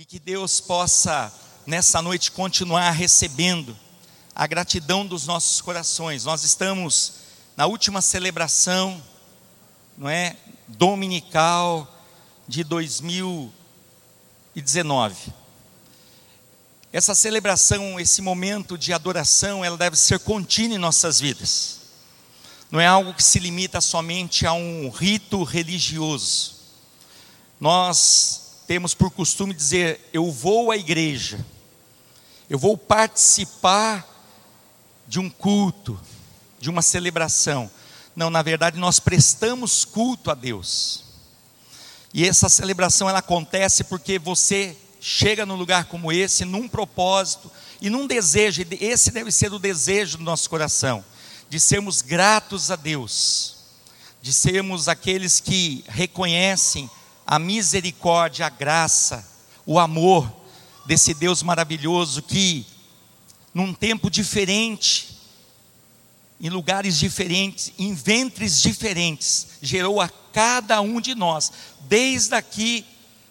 e que Deus possa, nessa noite, continuar recebendo a gratidão dos nossos corações. Nós estamos na última celebração, não é, dominical de 2019. Essa celebração, esse momento de adoração, ela deve ser contínua em nossas vidas. Não é algo que se limita somente a um rito religioso. Nós temos por costume dizer: eu vou à igreja, eu vou participar de um culto, de uma celebração. Não, na verdade, nós prestamos culto a Deus. E essa celebração ela acontece porque você chega num lugar como esse, num propósito e num desejo, esse deve ser o desejo do nosso coração, de sermos gratos a Deus, de sermos aqueles que reconhecem a misericórdia, a graça, o amor desse Deus maravilhoso que, num tempo diferente, em lugares diferentes, em ventres diferentes, gerou a cada um de nós, desde aqui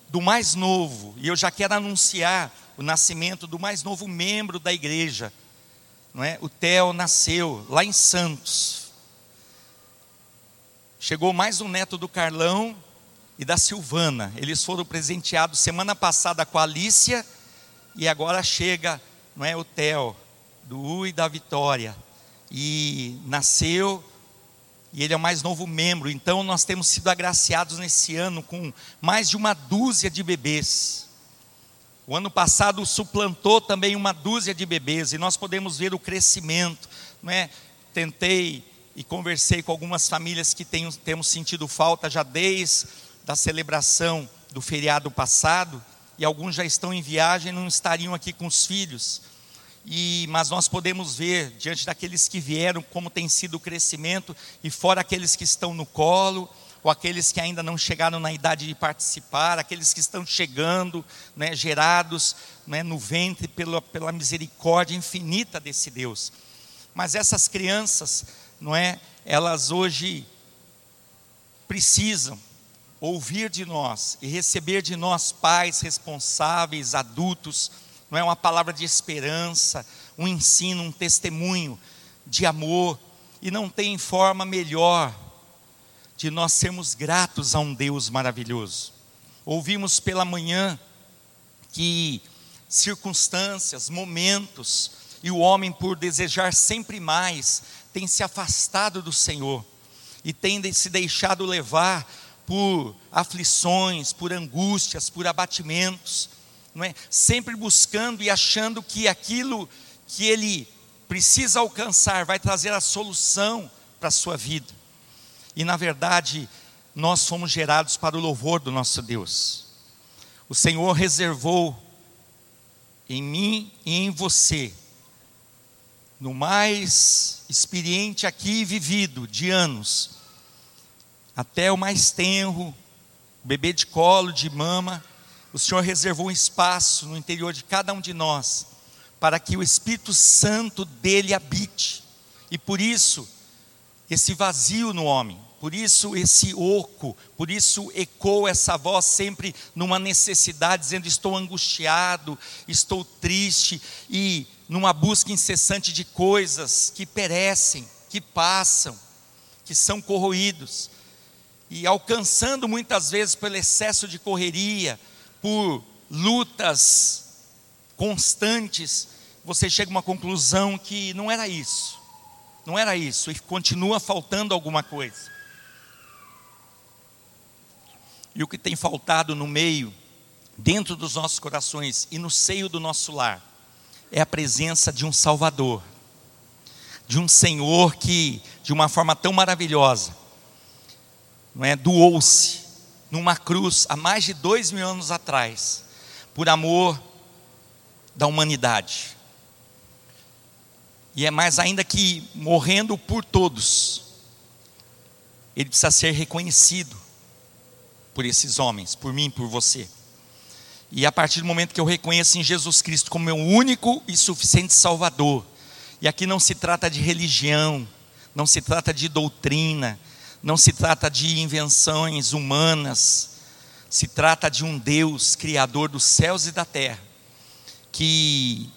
do mais novo, e eu já quero anunciar o nascimento do mais novo membro da igreja, não é? O Theo nasceu lá em Santos. Chegou mais um neto do Carlão e da Silvana. Eles foram presenteados semana passada com a Alícia e agora chega, não é, o Theo do U e da Vitória. E nasceu e ele é o mais novo membro. Então nós temos sido agraciados nesse ano com mais de uma dúzia de bebês. O ano passado suplantou também uma dúzia de bebês e nós podemos ver o crescimento, não é? Tentei e conversei com algumas famílias que tem, temos sentido falta já desde a celebração do feriado passado e alguns já estão em viagem não estariam aqui com os filhos. E, mas nós podemos ver, diante daqueles que vieram, como tem sido o crescimento, e fora aqueles que estão no colo, ou aqueles que ainda não chegaram na idade de participar, aqueles que estão chegando, né, gerados né, no ventre pela, pela misericórdia infinita desse Deus. Mas essas crianças, não é, elas hoje precisam ouvir de nós e receber de nós pais responsáveis, adultos, não é uma palavra de esperança, um ensino, um testemunho de amor, e não tem forma melhor de nós sermos gratos a um Deus maravilhoso. Ouvimos pela manhã que circunstâncias, momentos, e o homem, por desejar sempre mais, tem se afastado do Senhor e tem se deixado levar por aflições, por angústias, por abatimentos não é? Sempre buscando e achando que aquilo que ele precisa alcançar vai trazer a solução para a sua vida. E na verdade, nós fomos gerados para o louvor do nosso Deus. O Senhor reservou em mim e em você, no mais experiente aqui vivido de anos, até o mais tenro, bebê de colo, de mama, o Senhor reservou um espaço no interior de cada um de nós, para que o Espírito Santo dele habite. E por isso, esse vazio no homem, por isso esse oco, por isso ecoa essa voz sempre numa necessidade, dizendo: estou angustiado, estou triste, e numa busca incessante de coisas que perecem, que passam, que são corroídos, e alcançando muitas vezes pelo excesso de correria, por lutas constantes, você chega a uma conclusão que não era isso. Não era isso, e continua faltando alguma coisa. E o que tem faltado no meio, dentro dos nossos corações e no seio do nosso lar, é a presença de um Salvador, de um Senhor que, de uma forma tão maravilhosa, é, doou-se numa cruz há mais de dois mil anos atrás, por amor da humanidade. E é mais ainda que morrendo por todos, ele precisa ser reconhecido por esses homens, por mim, por você. E a partir do momento que eu reconheço em Jesus Cristo como meu único e suficiente Salvador, e aqui não se trata de religião, não se trata de doutrina, não se trata de invenções humanas, Se trata de um Deus criador dos céus e da terra, que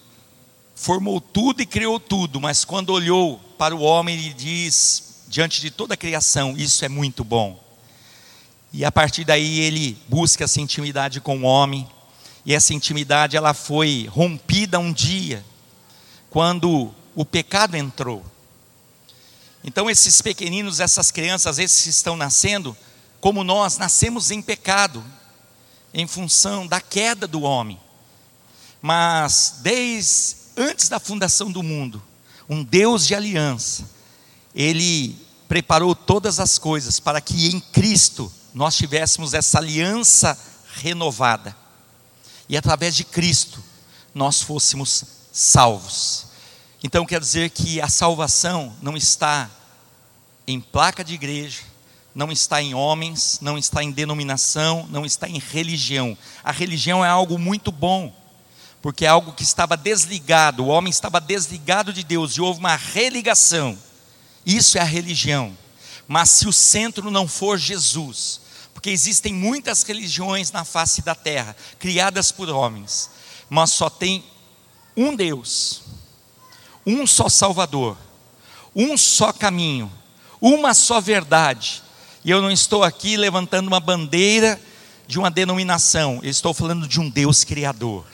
formou tudo e criou tudo, mas quando olhou para o homem, ele diz, diante de toda a criação: Isso é muito bom. E a partir daí ele busca essa intimidade com o homem, e essa intimidade ela foi rompida um dia, quando o pecado entrou. Então esses pequeninos, essas crianças, esses que estão nascendo, como nós, nascemos em pecado, em função da queda do homem. Mas desde antes da fundação do mundo, um Deus de aliança, ele preparou todas as coisas para que em Cristo nós tivéssemos essa aliança renovada. E através de Cristo nós fôssemos salvos. Então quer dizer que a salvação não está em placa de igreja, não está em homens, não está em denominação, não está em religião. A religião é algo muito bom, porque é algo que estava desligado, o homem estava desligado de Deus e houve uma religação. Isso é a religião. Mas se o centro não for Jesus, porque existem muitas religiões na face da terra, criadas por homens, mas só tem um Deus, um só Salvador, um só caminho, uma só verdade. E eu não estou aqui levantando uma bandeira de uma denominação, eu estou falando de um Deus criador.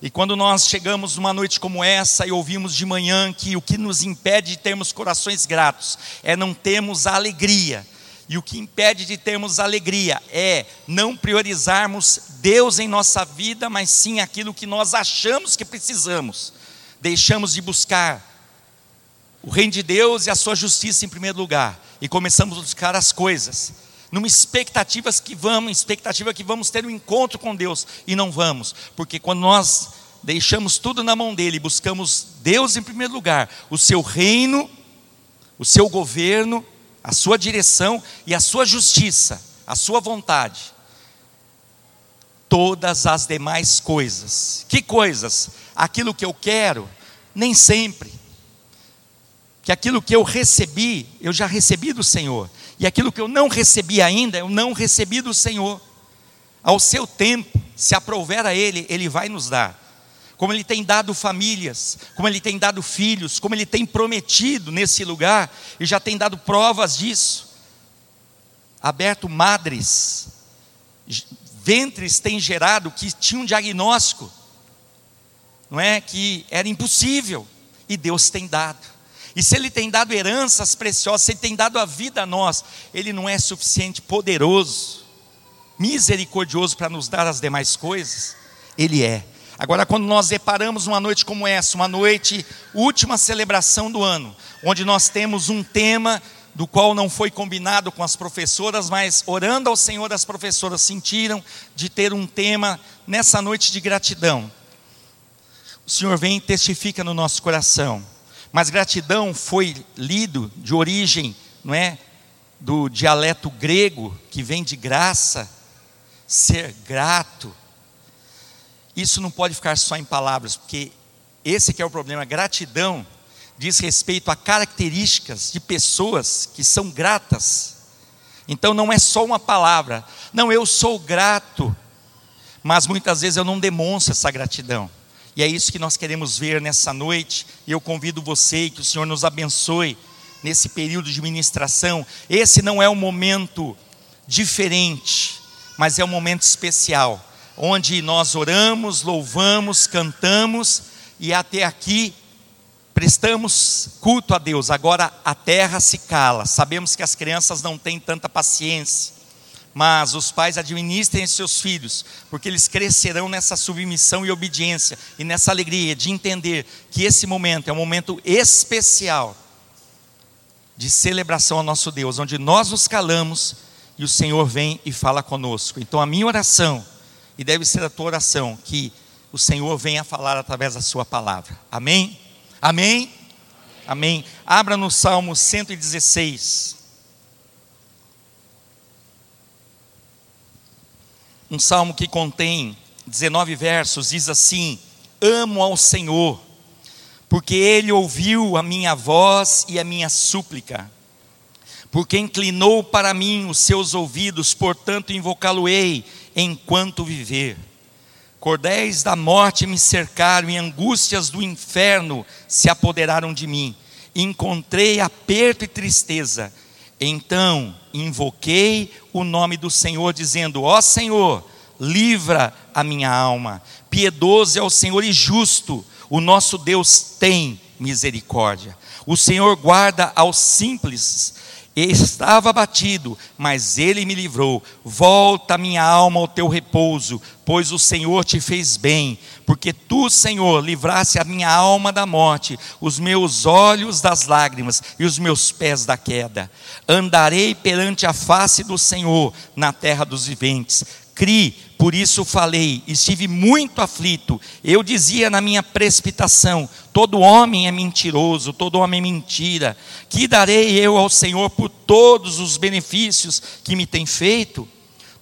E quando nós chegamos numa noite como essa e ouvimos de manhã que o que nos impede de termos corações gratos é não termos a alegria, e o que impede de termos alegria é não priorizarmos Deus em nossa vida, mas sim aquilo que nós achamos que precisamos. Deixamos de buscar o reino de Deus e a sua justiça em primeiro lugar e começamos a buscar as coisas numa expectativa que vamos, expectativa que vamos ter um encontro com Deus e não vamos, porque quando nós deixamos tudo na mão dele, buscamos Deus em primeiro lugar, o seu reino, o seu governo, a sua direção e a sua justiça, a sua vontade. Todas as demais coisas. Que coisas? Aquilo que eu quero, nem sempre. Que aquilo que eu recebi, eu já recebi do Senhor. E aquilo que eu não recebi ainda, eu não recebi do Senhor. Ao seu tempo, se aprover a Ele, Ele vai nos dar. Como Ele tem dado famílias, como Ele tem dado filhos, como Ele tem prometido nesse lugar, e já tem dado provas disso. Aberto madres, ventres têm gerado que tinham um diagnóstico, não é? Que era impossível, e Deus tem dado. E se Ele tem dado heranças preciosas, se Ele tem dado a vida a nós, Ele não é suficiente poderoso, misericordioso para nos dar as demais coisas? Ele é. Agora, quando nós deparamos uma noite como essa, uma noite, última celebração do ano, onde nós temos um tema do qual não foi combinado com as professoras, mas orando ao Senhor, as professoras sentiram de ter um tema nessa noite de gratidão. O Senhor vem e testifica no nosso coração mas gratidão foi lido de origem, não é, do dialeto grego que vem de graça, ser grato. Isso não pode ficar só em palavras, porque esse que é o problema. Gratidão diz respeito a características de pessoas que são gratas. Então não é só uma palavra. Não, eu sou grato, mas muitas vezes eu não demonstro essa gratidão. E é isso que nós queremos ver nessa noite. E eu convido você e que o Senhor nos abençoe nesse período de ministração. Esse não é um momento diferente, mas é um momento especial, onde nós oramos, louvamos, cantamos e até aqui prestamos culto a Deus. Agora a terra se cala. Sabemos que as crianças não têm tanta paciência mas os pais administrem seus filhos, porque eles crescerão nessa submissão e obediência e nessa alegria de entender que esse momento é um momento especial de celebração ao nosso Deus, onde nós nos calamos e o Senhor vem e fala conosco. Então a minha oração, e deve ser a tua oração, que o Senhor venha falar através da sua palavra. Amém? Amém? Amém. Abra no Salmo 116. um salmo que contém 19 versos, diz assim: Amo ao Senhor, porque Ele ouviu a minha voz e a minha súplica, porque inclinou para mim os seus ouvidos, portanto invocá-lo-ei enquanto viver. Cordéis da morte me cercaram e angústias do inferno se apoderaram de mim. Encontrei aperto e tristeza. Então invoquei o nome do Senhor, dizendo: Ó Senhor, livra a minha alma. Piedoso é o Senhor e justo, o nosso Deus tem misericórdia. O Senhor guarda aos simples Estava abatido, mas ele me livrou. Volta minha alma ao teu repouso, pois o Senhor te fez bem. Porque tu, Senhor, livraste a minha alma da morte, os meus olhos das lágrimas e os meus pés da queda. Andarei perante a face do Senhor na terra dos viventes. Cri, por isso falei, estive muito aflito. Eu dizia na minha precipitação: todo homem é mentiroso, todo homem é mentira. Que darei eu ao Senhor por todos os benefícios que me tem feito?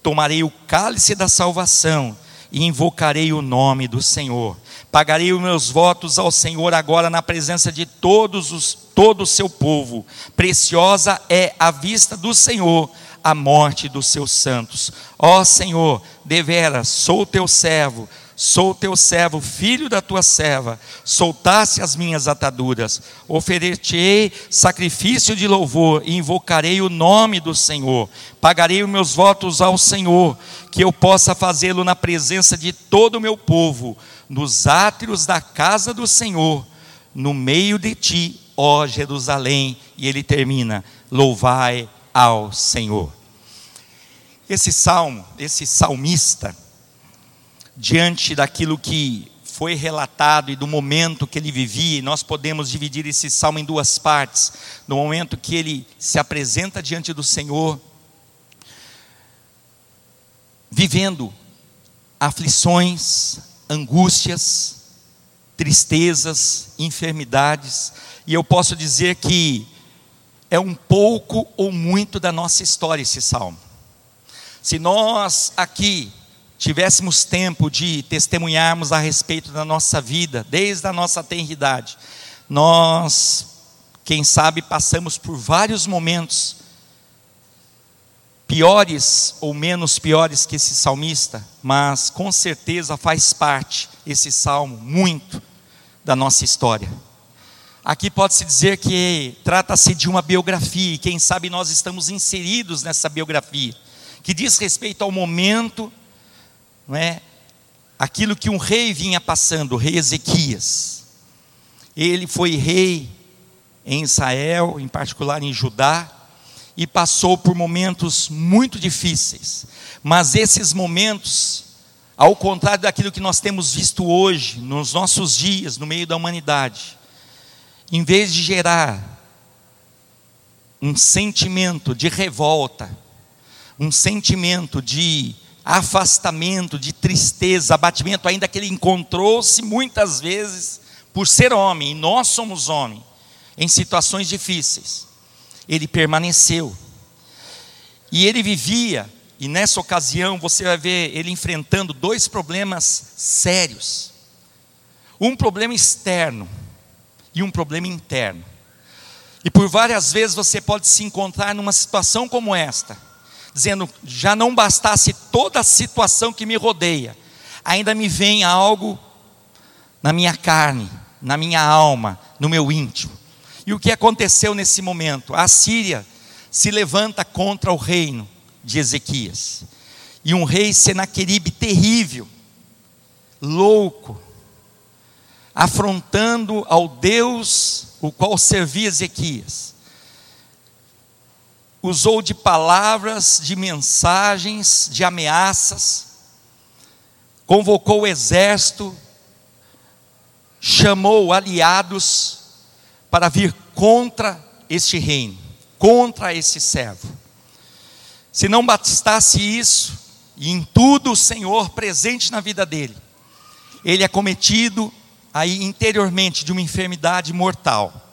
Tomarei o cálice da salvação e invocarei o nome do Senhor. Pagarei os meus votos ao Senhor agora na presença de todos os todo o seu povo. Preciosa é a vista do Senhor a morte dos seus santos. Ó Senhor, deveras, sou teu servo, sou teu servo, filho da tua serva, soltasse as minhas ataduras, oferecerei sacrifício de louvor e invocarei o nome do Senhor, pagarei os meus votos ao Senhor, que eu possa fazê-lo na presença de todo o meu povo, nos átrios da casa do Senhor, no meio de ti, ó Jerusalém, e ele termina: louvai ao Senhor. Esse salmo, esse salmista, diante daquilo que foi relatado e do momento que ele vivia, nós podemos dividir esse salmo em duas partes. No momento que ele se apresenta diante do Senhor, vivendo aflições, angústias, tristezas, enfermidades, e eu posso dizer que é um pouco ou muito da nossa história esse salmo. Se nós aqui tivéssemos tempo de testemunharmos a respeito da nossa vida, desde a nossa tenridade, nós, quem sabe, passamos por vários momentos piores ou menos piores que esse salmista, mas com certeza faz parte esse salmo muito da nossa história. Aqui pode-se dizer que trata-se de uma biografia, e quem sabe nós estamos inseridos nessa biografia, que diz respeito ao momento, não é? Aquilo que um rei vinha passando, o rei Ezequias. Ele foi rei em Israel, em particular em Judá, e passou por momentos muito difíceis. Mas esses momentos, ao contrário daquilo que nós temos visto hoje, nos nossos dias, no meio da humanidade, em vez de gerar um sentimento de revolta, um sentimento de afastamento, de tristeza, abatimento, ainda que ele encontrou-se muitas vezes por ser homem, e nós somos homem, em situações difíceis. Ele permaneceu. E ele vivia, e nessa ocasião você vai ver ele enfrentando dois problemas sérios. Um problema externo, e um problema interno. E por várias vezes você pode se encontrar numa situação como esta, dizendo: já não bastasse toda a situação que me rodeia, ainda me vem algo na minha carne, na minha alma, no meu íntimo. E o que aconteceu nesse momento? A Síria se levanta contra o reino de Ezequias. E um rei Senaqueribe terrível, louco, afrontando ao Deus o qual servia Ezequias. Usou de palavras, de mensagens, de ameaças, convocou o exército, chamou aliados para vir contra este reino, contra esse servo. Se não bastasse isso, e em tudo o Senhor presente na vida dele, ele é cometido aí interiormente de uma enfermidade mortal.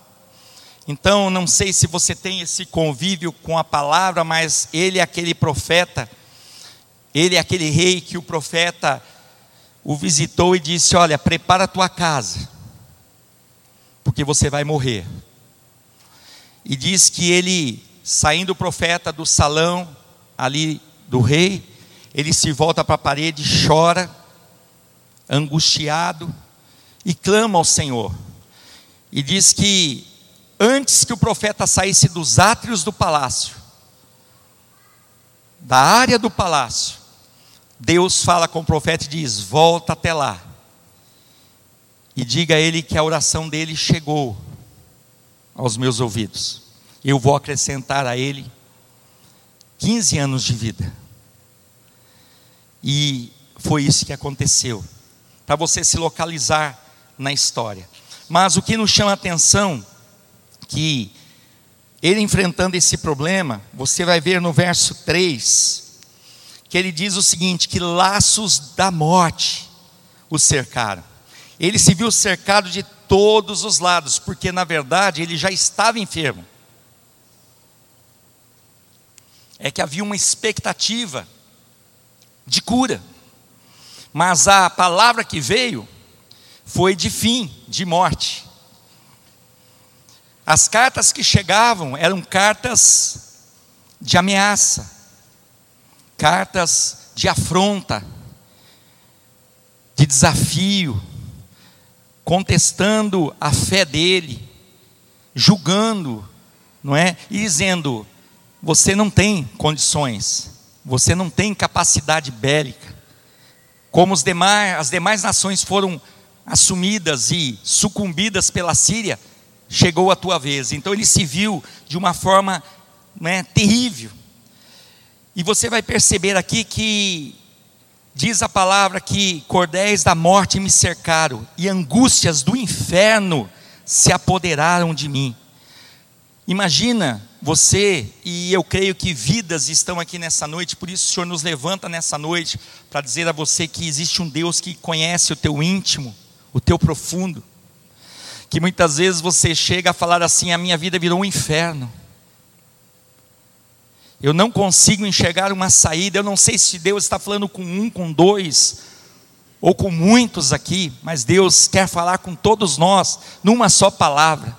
Então, não sei se você tem esse convívio com a palavra, mas ele é aquele profeta, ele é aquele rei que o profeta o visitou e disse: Olha, prepara a tua casa, porque você vai morrer. E diz que ele saindo o profeta do salão ali do rei, ele se volta para a parede, chora, angustiado, e clama ao Senhor. E diz que antes que o profeta saísse dos átrios do palácio, da área do palácio, Deus fala com o profeta e diz: Volta até lá. E diga a ele que a oração dele chegou aos meus ouvidos. Eu vou acrescentar a ele 15 anos de vida. E foi isso que aconteceu. Para você se localizar na história. Mas o que nos chama a atenção que ele enfrentando esse problema, você vai ver no verso 3, que ele diz o seguinte: que laços da morte o cercaram. Ele se viu cercado de todos os lados, porque na verdade ele já estava enfermo. É que havia uma expectativa de cura, mas a palavra que veio foi de fim, de morte. As cartas que chegavam eram cartas de ameaça, cartas de afronta, de desafio, contestando a fé dele, julgando, não é? E dizendo: você não tem condições, você não tem capacidade bélica. Como demais, as demais nações foram assumidas e sucumbidas pela Síria, chegou a tua vez. Então ele se viu de uma forma né, terrível. E você vai perceber aqui que diz a palavra que cordéis da morte me cercaram e angústias do inferno se apoderaram de mim. Imagina você, e eu creio que vidas estão aqui nessa noite, por isso o Senhor nos levanta nessa noite para dizer a você que existe um Deus que conhece o teu íntimo, o teu profundo. Que muitas vezes você chega a falar assim: a minha vida virou um inferno. Eu não consigo enxergar uma saída. Eu não sei se Deus está falando com um, com dois, ou com muitos aqui, mas Deus quer falar com todos nós, numa só palavra.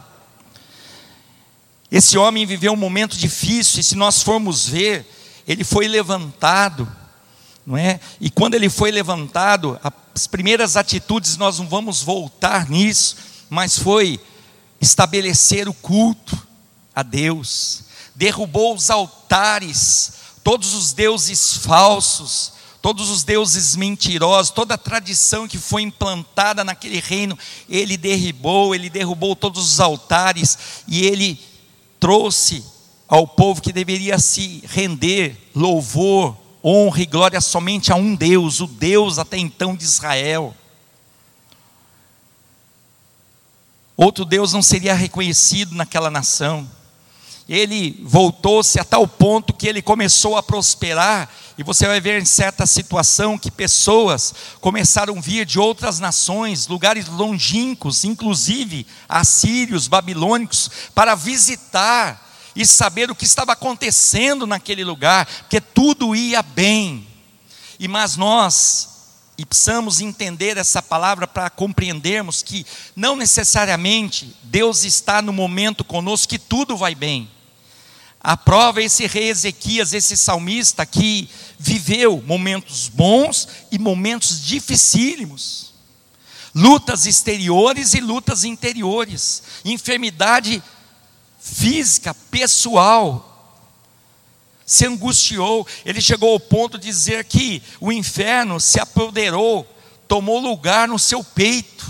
Esse homem viveu um momento difícil, e se nós formos ver, ele foi levantado não é? E quando ele foi levantado, as primeiras atitudes nós não vamos voltar nisso, mas foi estabelecer o culto a Deus, derrubou os altares, todos os deuses falsos, todos os deuses mentirosos, toda a tradição que foi implantada naquele reino, ele derribou, ele derrubou todos os altares e ele trouxe ao povo que deveria se render louvor, honra e glória somente a um Deus, o Deus até então de Israel. Outro Deus não seria reconhecido naquela nação. Ele voltou-se a tal ponto que ele começou a prosperar, e você vai ver em certa situação que pessoas começaram a vir de outras nações, lugares longínquos, inclusive assírios, babilônicos, para visitar e saber o que estava acontecendo naquele lugar, porque tudo ia bem. E mas nós e precisamos entender essa palavra para compreendermos que não necessariamente Deus está no momento conosco que tudo vai bem. A prova é esse rei Ezequias, esse salmista que viveu momentos bons e momentos dificílimos. Lutas exteriores e lutas interiores, enfermidade física, pessoal. Se angustiou, ele chegou ao ponto de dizer que o inferno se apoderou, tomou lugar no seu peito.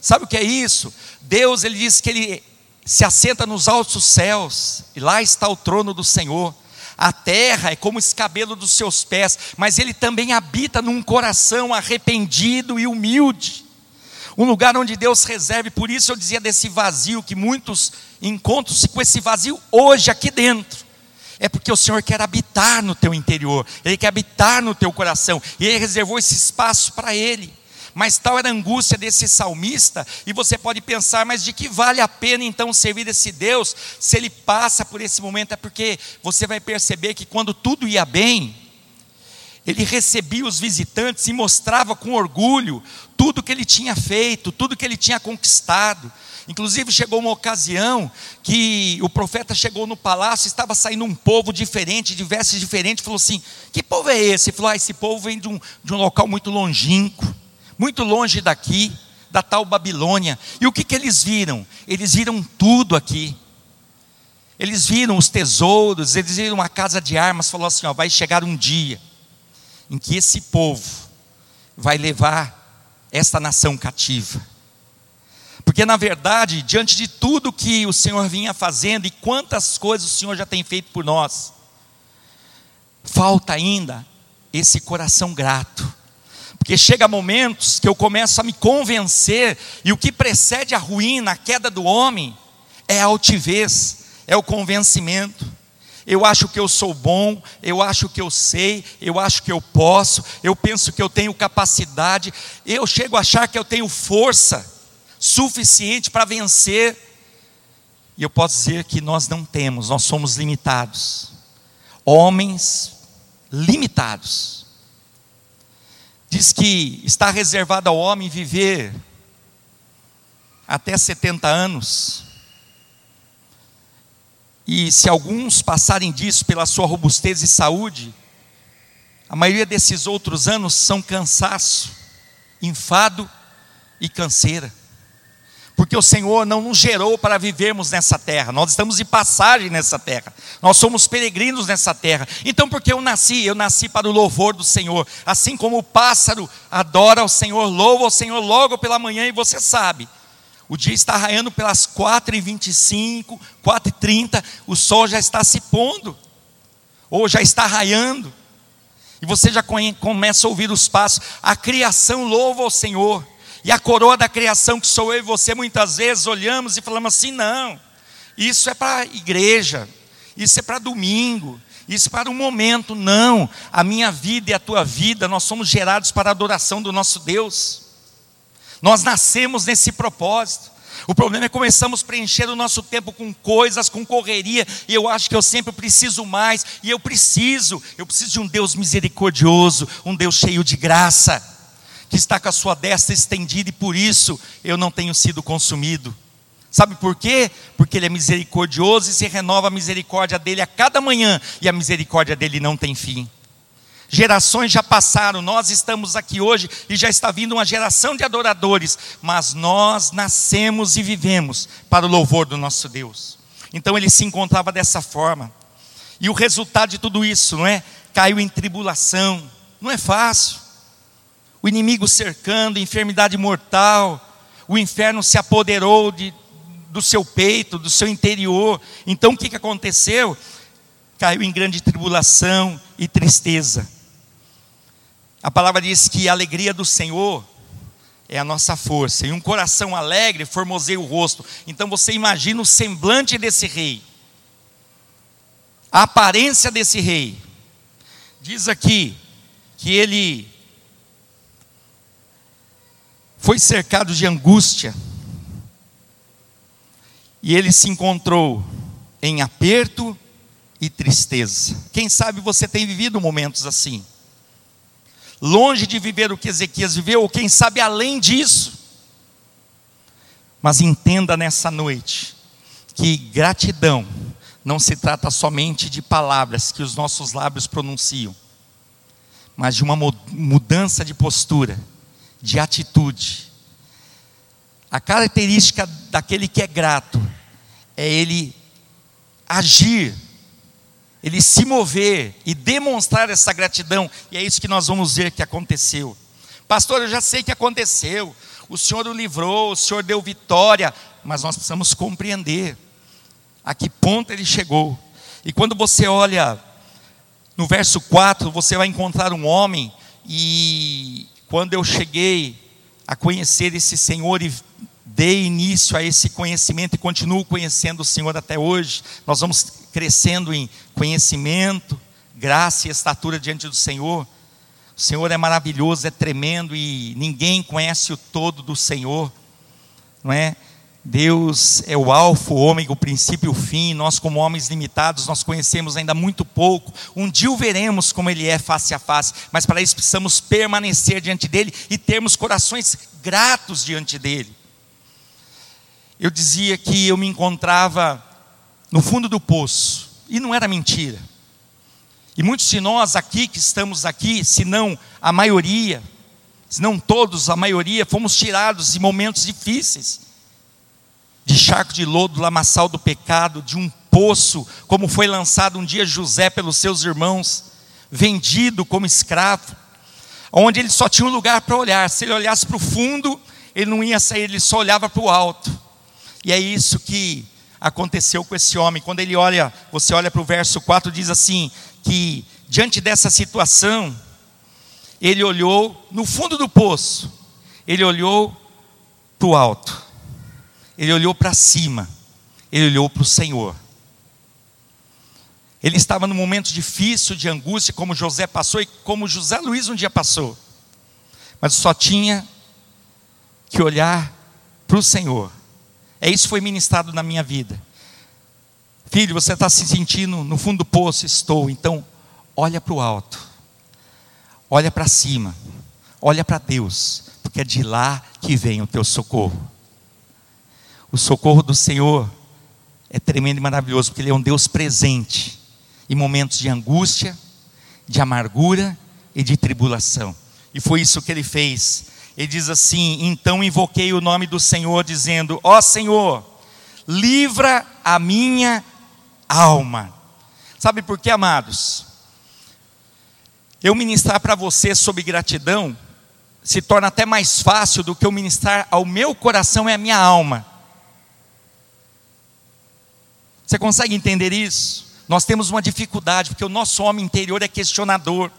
Sabe o que é isso? Deus, ele diz que ele se assenta nos altos céus, e lá está o trono do Senhor. A terra é como o escabelo dos seus pés, mas ele também habita num coração arrependido e humilde. Um lugar onde Deus reserve, por isso eu dizia desse vazio, que muitos encontram-se com esse vazio hoje aqui dentro. É porque o Senhor quer habitar no teu interior, Ele quer habitar no teu coração, e Ele reservou esse espaço para Ele. Mas tal era a angústia desse salmista, e você pode pensar, mas de que vale a pena então servir esse Deus, se ele passa por esse momento? É porque você vai perceber que quando tudo ia bem, Ele recebia os visitantes e mostrava com orgulho tudo que ele tinha feito, tudo que ele tinha conquistado. Inclusive chegou uma ocasião que o profeta chegou no palácio, estava saindo um povo diferente, de vestes diferentes, falou assim: Que povo é esse? Ele falou: ah, esse povo vem de um, de um local muito longínquo, muito longe daqui, da tal Babilônia. E o que, que eles viram? Eles viram tudo aqui. Eles viram os tesouros, eles viram uma casa de armas, falou assim: ó, vai chegar um dia em que esse povo vai levar esta nação cativa. Porque, na verdade, diante de tudo que o Senhor vinha fazendo e quantas coisas o Senhor já tem feito por nós, falta ainda esse coração grato. Porque chega momentos que eu começo a me convencer, e o que precede a ruína, a queda do homem, é a altivez, é o convencimento. Eu acho que eu sou bom, eu acho que eu sei, eu acho que eu posso, eu penso que eu tenho capacidade, eu chego a achar que eu tenho força suficiente para vencer. E eu posso dizer que nós não temos, nós somos limitados. Homens limitados. Diz que está reservado ao homem viver até 70 anos. E se alguns passarem disso pela sua robustez e saúde, a maioria desses outros anos são cansaço, enfado e canseira. Porque o Senhor não nos gerou para vivermos nessa terra, nós estamos de passagem nessa terra, nós somos peregrinos nessa terra. Então, porque eu nasci? Eu nasci para o louvor do Senhor, assim como o pássaro adora o Senhor, louva o Senhor logo pela manhã, e você sabe, o dia está raiando pelas 4h25, 4h30, o sol já está se pondo, ou já está raiando, e você já começa a ouvir os passos. A criação louva o Senhor, e a coroa da criação, que sou eu e você, muitas vezes olhamos e falamos assim: não, isso é para igreja, isso é para domingo, isso é para um momento. Não, a minha vida e a tua vida, nós somos gerados para a adoração do nosso Deus. Nós nascemos nesse propósito. O problema é que começamos a preencher o nosso tempo com coisas, com correria, e eu acho que eu sempre preciso mais, e eu preciso, eu preciso de um Deus misericordioso, um Deus cheio de graça, que está com a sua destra estendida, e por isso eu não tenho sido consumido. Sabe por quê? Porque Ele é misericordioso e se renova a misericórdia dele a cada manhã, e a misericórdia dele não tem fim. Gerações já passaram, nós estamos aqui hoje e já está vindo uma geração de adoradores, mas nós nascemos e vivemos para o louvor do nosso Deus. Então ele se encontrava dessa forma. E o resultado de tudo isso, não é? Caiu em tribulação. Não é fácil. O inimigo cercando, enfermidade mortal, o inferno se apoderou de, do seu peito, do seu interior. Então o que, que aconteceu? Caiu em grande tribulação e tristeza. A palavra diz que a alegria do Senhor é a nossa força, e um coração alegre formoseia o rosto. Então você imagina o semblante desse rei, a aparência desse rei. Diz aqui que ele foi cercado de angústia, e ele se encontrou em aperto e tristeza. Quem sabe você tem vivido momentos assim longe de viver o que Ezequias viveu, ou quem sabe além disso. Mas entenda nessa noite que gratidão não se trata somente de palavras que os nossos lábios pronunciam, mas de uma mudança de postura, de atitude. A característica daquele que é grato é ele agir ele se mover e demonstrar essa gratidão, e é isso que nós vamos ver que aconteceu. Pastor, eu já sei que aconteceu, o Senhor o livrou, o Senhor deu vitória, mas nós precisamos compreender a que ponto ele chegou. E quando você olha no verso 4, você vai encontrar um homem, e quando eu cheguei a conhecer esse Senhor e dei início a esse conhecimento e continuo conhecendo o Senhor até hoje, nós vamos crescendo em conhecimento, graça e estatura diante do Senhor. O Senhor é maravilhoso, é tremendo e ninguém conhece o todo do Senhor, não é? Deus é o alfa, o ômega, o princípio e o fim. Nós, como homens limitados, nós conhecemos ainda muito pouco. Um dia o veremos como Ele é face a face, mas para isso precisamos permanecer diante dEle e termos corações gratos diante dEle. Eu dizia que eu me encontrava no fundo do poço, e não era mentira. E muitos de nós aqui que estamos aqui, se não a maioria, se não todos, a maioria, fomos tirados em momentos difíceis de charco de lodo, lamaçal do pecado, de um poço, como foi lançado um dia José pelos seus irmãos, vendido como escravo, onde ele só tinha um lugar para olhar. Se ele olhasse para o fundo, ele não ia sair, ele só olhava para o alto. E é isso que aconteceu com esse homem. Quando ele olha, você olha para o verso 4, diz assim: que diante dessa situação, ele olhou no fundo do poço, ele olhou para o alto ele olhou para cima, ele olhou para o Senhor. Ele estava num momento difícil de angústia, como José passou e como José Luiz um dia passou, mas só tinha que olhar para o Senhor. É isso que foi ministrado na minha vida. Filho, você está se sentindo no fundo do poço? Estou. Então, olha para o alto, olha para cima, olha para Deus, porque é de lá que vem o teu socorro. O socorro do Senhor é tremendo e maravilhoso, porque Ele é um Deus presente em momentos de angústia, de amargura e de tribulação. E foi isso que ele fez. Ele diz assim: Então invoquei o nome do Senhor, dizendo: Ó Senhor, livra a minha alma. Sabe por quê, amados? Eu ministrar para você sobre gratidão se torna até mais fácil do que eu ministrar ao meu coração e à minha alma. Você consegue entender isso? Nós temos uma dificuldade, porque o nosso homem interior é questionador.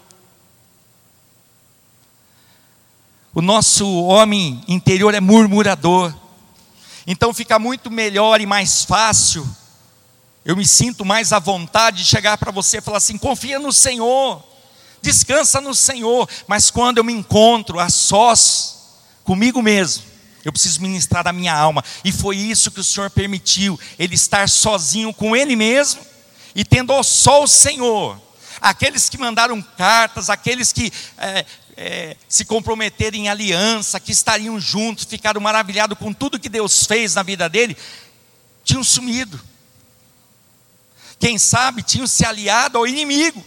O nosso homem interior é murmurador. Então fica muito melhor e mais fácil. Eu me sinto mais à vontade de chegar para você e falar assim: confia no Senhor, descansa no Senhor. Mas quando eu me encontro a sós comigo mesmo, eu preciso ministrar a minha alma. E foi isso que o Senhor permitiu, ele estar sozinho com ele mesmo e tendo só o Senhor. Aqueles que mandaram cartas, aqueles que é, é, se comprometeram em aliança, que estariam juntos, ficaram maravilhados com tudo que Deus fez na vida dele, tinham sumido. Quem sabe tinham se aliado ao inimigo.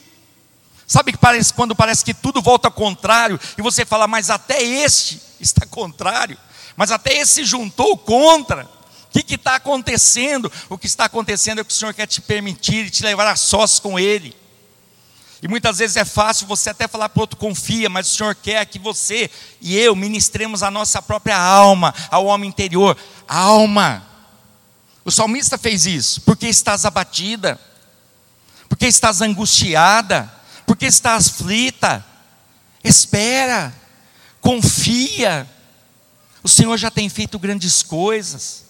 Sabe que parece, quando parece que tudo volta ao contrário, e você fala, mas até este está contrário mas até esse juntou contra. O que está acontecendo? O que está acontecendo é que o Senhor quer te permitir e te levar a sós com Ele. E muitas vezes é fácil você até falar para o outro, confia, mas o Senhor quer que você e eu ministremos a nossa própria alma, ao homem interior. Alma. O salmista fez isso. Porque estás abatida? Porque estás angustiada? Porque estás aflita? Espera, confia o Senhor já tem feito grandes coisas.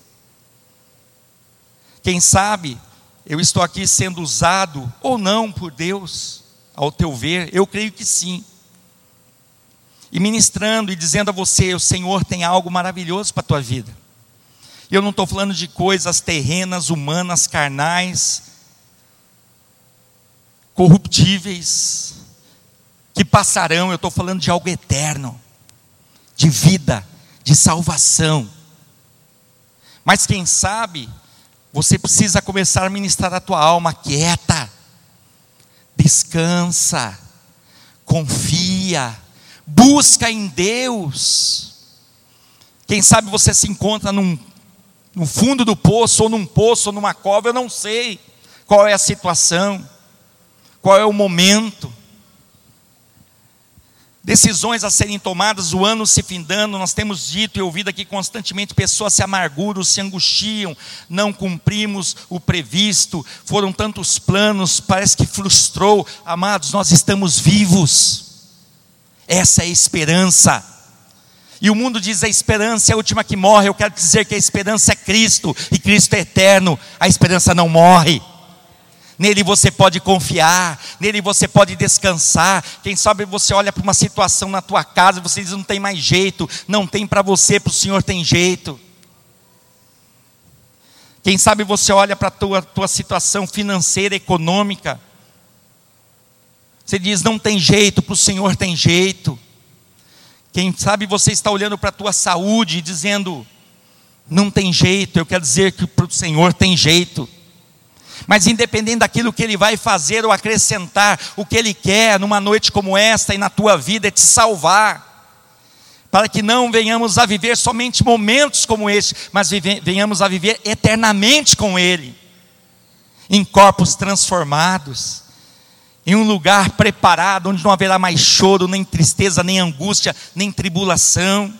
Quem sabe eu estou aqui sendo usado ou não por Deus, ao teu ver, eu creio que sim. E ministrando e dizendo a você: o Senhor tem algo maravilhoso para a tua vida. E eu não estou falando de coisas terrenas, humanas, carnais, corruptíveis, que passarão, eu estou falando de algo eterno, de vida de salvação. Mas quem sabe, você precisa começar a ministrar a tua alma quieta, descansa, confia, busca em Deus. Quem sabe você se encontra num, no fundo do poço, ou num poço, ou numa cova, eu não sei qual é a situação, qual é o momento decisões a serem tomadas, o ano se findando, nós temos dito e ouvido aqui constantemente pessoas se amarguram, se angustiam, não cumprimos o previsto, foram tantos planos, parece que frustrou. Amados, nós estamos vivos, essa é a esperança. E o mundo diz a esperança é a última que morre, eu quero dizer que a esperança é Cristo, e Cristo é eterno, a esperança não morre nele você pode confiar, nele você pode descansar. Quem sabe você olha para uma situação na tua casa você diz: não tem mais jeito, não tem para você, para o Senhor tem jeito. Quem sabe você olha para a tua, tua situação financeira, econômica, você diz: não tem jeito, para o Senhor tem jeito. Quem sabe você está olhando para a tua saúde e dizendo: não tem jeito, eu quero dizer que para o Senhor tem jeito. Mas independente daquilo que Ele vai fazer ou acrescentar, o que Ele quer numa noite como esta e na tua vida é te salvar. Para que não venhamos a viver somente momentos como este, mas venhamos a viver eternamente com Ele, em corpos transformados, em um lugar preparado, onde não haverá mais choro, nem tristeza, nem angústia, nem tribulação.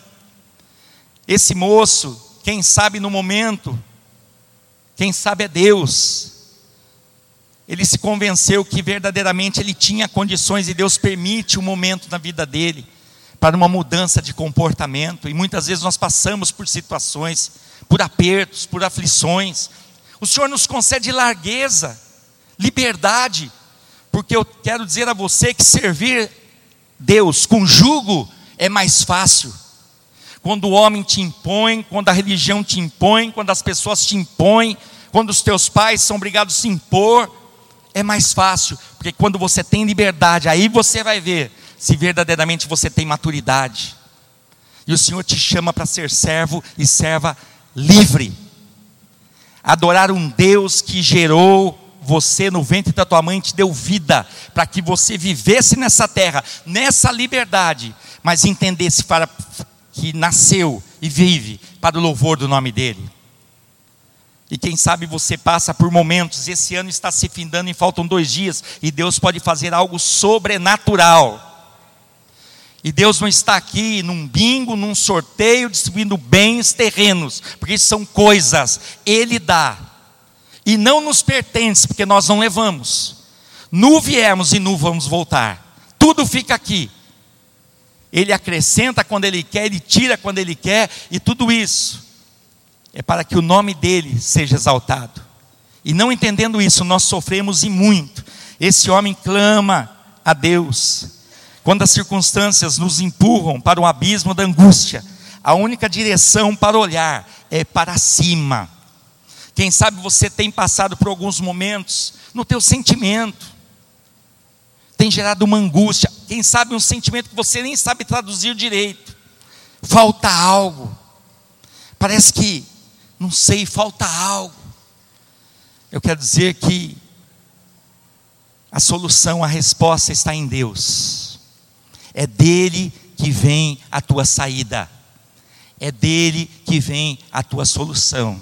Esse moço, quem sabe no momento, quem sabe é Deus. Ele se convenceu que verdadeiramente ele tinha condições e Deus permite um momento na vida dele para uma mudança de comportamento. E muitas vezes nós passamos por situações, por apertos, por aflições. O Senhor nos concede largueza, liberdade, porque eu quero dizer a você que servir Deus com jugo é mais fácil. Quando o homem te impõe, quando a religião te impõe, quando as pessoas te impõem, quando os teus pais são obrigados a se impor, é mais fácil, porque quando você tem liberdade, aí você vai ver se verdadeiramente você tem maturidade. E o Senhor te chama para ser servo e serva livre. Adorar um Deus que gerou você no ventre da tua mãe te deu vida para que você vivesse nessa terra, nessa liberdade, mas entendesse para que nasceu e vive para o louvor do nome dele. E quem sabe você passa por momentos, esse ano está se findando e faltam dois dias, e Deus pode fazer algo sobrenatural. E Deus não está aqui num bingo, num sorteio, distribuindo bens terrenos, porque isso são coisas, Ele dá, e não nos pertence, porque nós não levamos. Nu viemos e nu vamos voltar, tudo fica aqui, ele acrescenta quando Ele quer, Ele tira quando Ele quer, e tudo isso é para que o nome dEle seja exaltado. E não entendendo isso, nós sofremos e muito. Esse homem clama a Deus. Quando as circunstâncias nos empurram para um abismo da angústia, a única direção para olhar é para cima. Quem sabe você tem passado por alguns momentos no teu sentimento, tem gerado uma angústia, quem sabe um sentimento que você nem sabe traduzir direito. Falta algo. Parece que, não sei, falta algo. Eu quero dizer que a solução, a resposta está em Deus. É dele que vem a tua saída. É dele que vem a tua solução.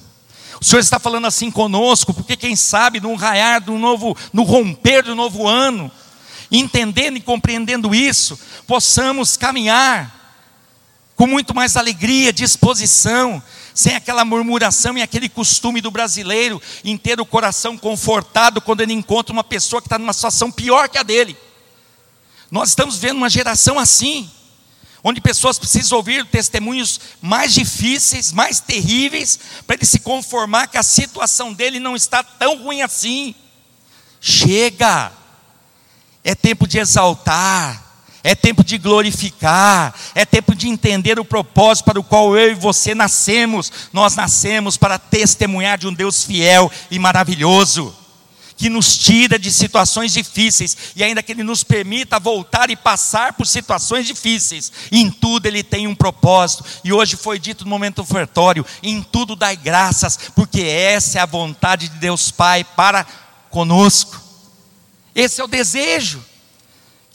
O Senhor está falando assim conosco, porque quem sabe no raiar do novo, no romper do novo ano, entendendo e compreendendo isso, possamos caminhar com muito mais alegria, disposição, sem aquela murmuração e aquele costume do brasileiro em ter o coração confortado quando ele encontra uma pessoa que está numa situação pior que a dele. Nós estamos vendo uma geração assim, onde pessoas precisam ouvir testemunhos mais difíceis, mais terríveis, para ele se conformar que a situação dele não está tão ruim assim. Chega! é tempo de exaltar, é tempo de glorificar, é tempo de entender o propósito para o qual eu e você nascemos. Nós nascemos para testemunhar de um Deus fiel e maravilhoso, que nos tira de situações difíceis e ainda que Ele nos permita voltar e passar por situações difíceis. Em tudo Ele tem um propósito, e hoje foi dito no momento ofertório: em tudo dai graças, porque essa é a vontade de Deus Pai para conosco. Esse é o desejo.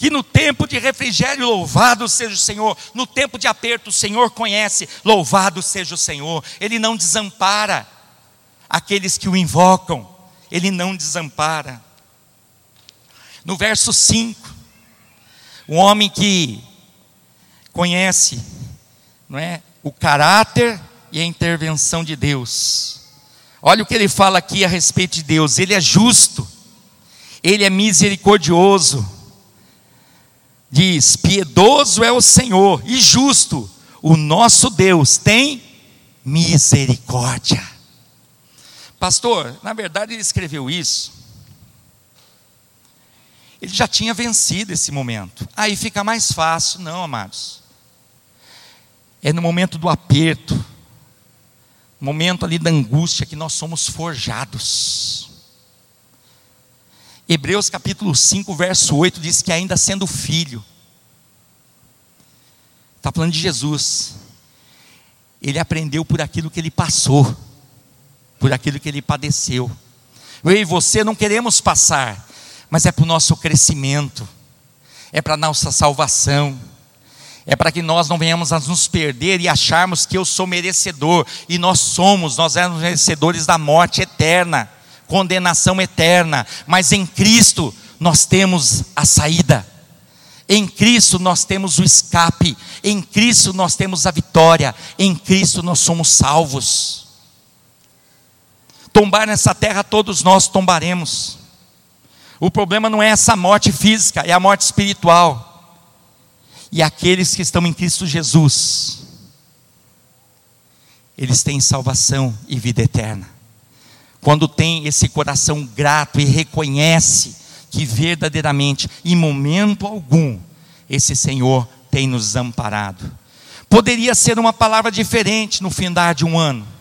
Que no tempo de refrigério, louvado seja o Senhor. No tempo de aperto, o Senhor conhece, louvado seja o Senhor. Ele não desampara aqueles que o invocam, ele não desampara. No verso 5, o homem que conhece não é, o caráter e a intervenção de Deus. Olha o que ele fala aqui a respeito de Deus: Ele é justo, ele é misericordioso. Diz: piedoso é o Senhor e justo, o nosso Deus tem misericórdia. Pastor, na verdade ele escreveu isso. Ele já tinha vencido esse momento. Aí fica mais fácil, não, amados. É no momento do aperto, momento ali da angústia que nós somos forjados. Hebreus capítulo 5, verso 8 diz que ainda sendo filho, está falando de Jesus, ele aprendeu por aquilo que ele passou, por aquilo que ele padeceu. Eu e você não queremos passar, mas é para o nosso crescimento, é para a nossa salvação é para que nós não venhamos a nos perder e acharmos que eu sou merecedor, e nós somos, nós éramos merecedores da morte eterna, condenação eterna, mas em Cristo nós temos a saída, em Cristo nós temos o escape, em Cristo nós temos a vitória, em Cristo nós somos salvos. Tombar nessa terra todos nós tombaremos. O problema não é essa morte física, é a morte espiritual e aqueles que estão em Cristo Jesus, eles têm salvação e vida eterna. Quando tem esse coração grato e reconhece que verdadeiramente, em momento algum, esse Senhor tem nos amparado. Poderia ser uma palavra diferente no findar de um ano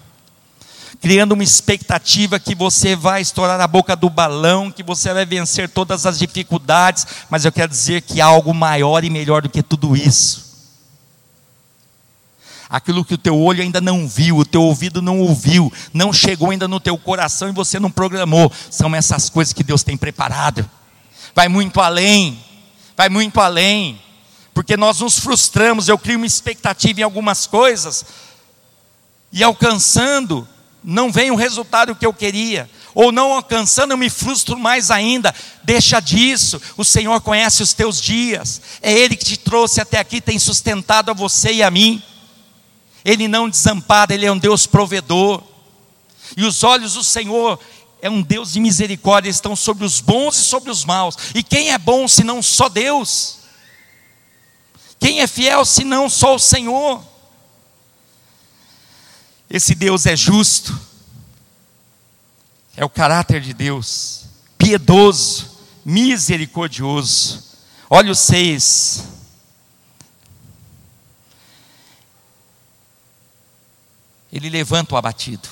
criando uma expectativa que você vai estourar a boca do balão, que você vai vencer todas as dificuldades, mas eu quero dizer que há algo maior e melhor do que tudo isso. Aquilo que o teu olho ainda não viu, o teu ouvido não ouviu, não chegou ainda no teu coração e você não programou, são essas coisas que Deus tem preparado. Vai muito além, vai muito além, porque nós nos frustramos, eu crio uma expectativa em algumas coisas, e alcançando, não vem o resultado que eu queria, ou não alcançando, eu me frustro mais ainda. Deixa disso, o Senhor conhece os teus dias, é Ele que te trouxe até aqui, tem sustentado a você e a mim. Ele não desampara, Ele é um Deus provedor, e os olhos do Senhor é um Deus de misericórdia, estão sobre os bons e sobre os maus. E quem é bom senão só Deus? Quem é fiel senão só o Senhor? Esse Deus é justo, é o caráter de Deus, piedoso, misericordioso. Olha os seis. Ele levanta o abatido.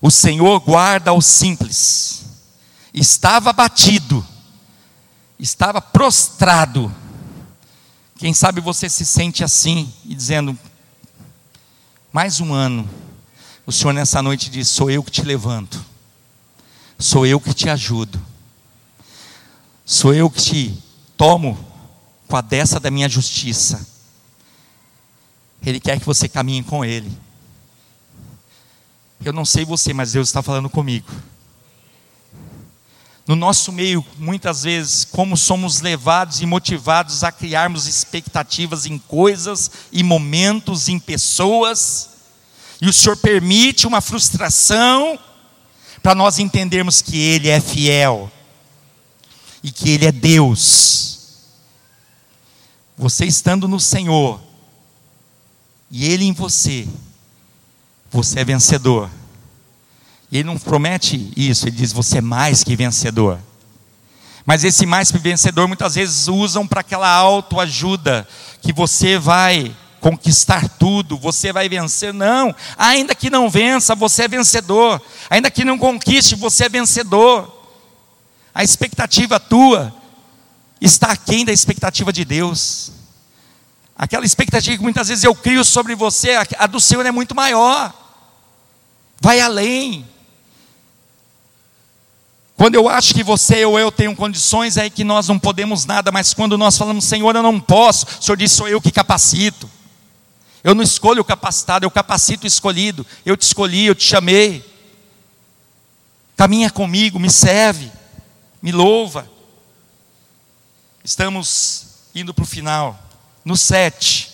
O Senhor guarda o simples. Estava abatido, estava prostrado. Quem sabe você se sente assim e dizendo: mais um ano, o Senhor nessa noite diz: Sou eu que te levanto, sou eu que te ajudo, sou eu que te tomo com a dessa da minha justiça. Ele quer que você caminhe com Ele. Eu não sei você, mas Deus está falando comigo. No nosso meio, muitas vezes, como somos levados e motivados a criarmos expectativas em coisas, em momentos, em pessoas, e o Senhor permite uma frustração para nós entendermos que Ele é fiel e que Ele é Deus. Você estando no Senhor e Ele em você, você é vencedor. E ele não promete isso, ele diz: você é mais que vencedor. Mas esse mais que vencedor muitas vezes usam para aquela autoajuda, que você vai conquistar tudo, você vai vencer. Não, ainda que não vença, você é vencedor. Ainda que não conquiste, você é vencedor. A expectativa tua está aquém da expectativa de Deus. Aquela expectativa que muitas vezes eu crio sobre você, a do Senhor é muito maior. Vai além. Quando eu acho que você ou eu tenho condições, é que nós não podemos nada, mas quando nós falamos, Senhor, eu não posso, o Senhor diz, sou eu que capacito. Eu não escolho o capacitado, eu capacito o escolhido. Eu te escolhi, eu te chamei. Caminha comigo, me serve, me louva. Estamos indo para o final. No 7.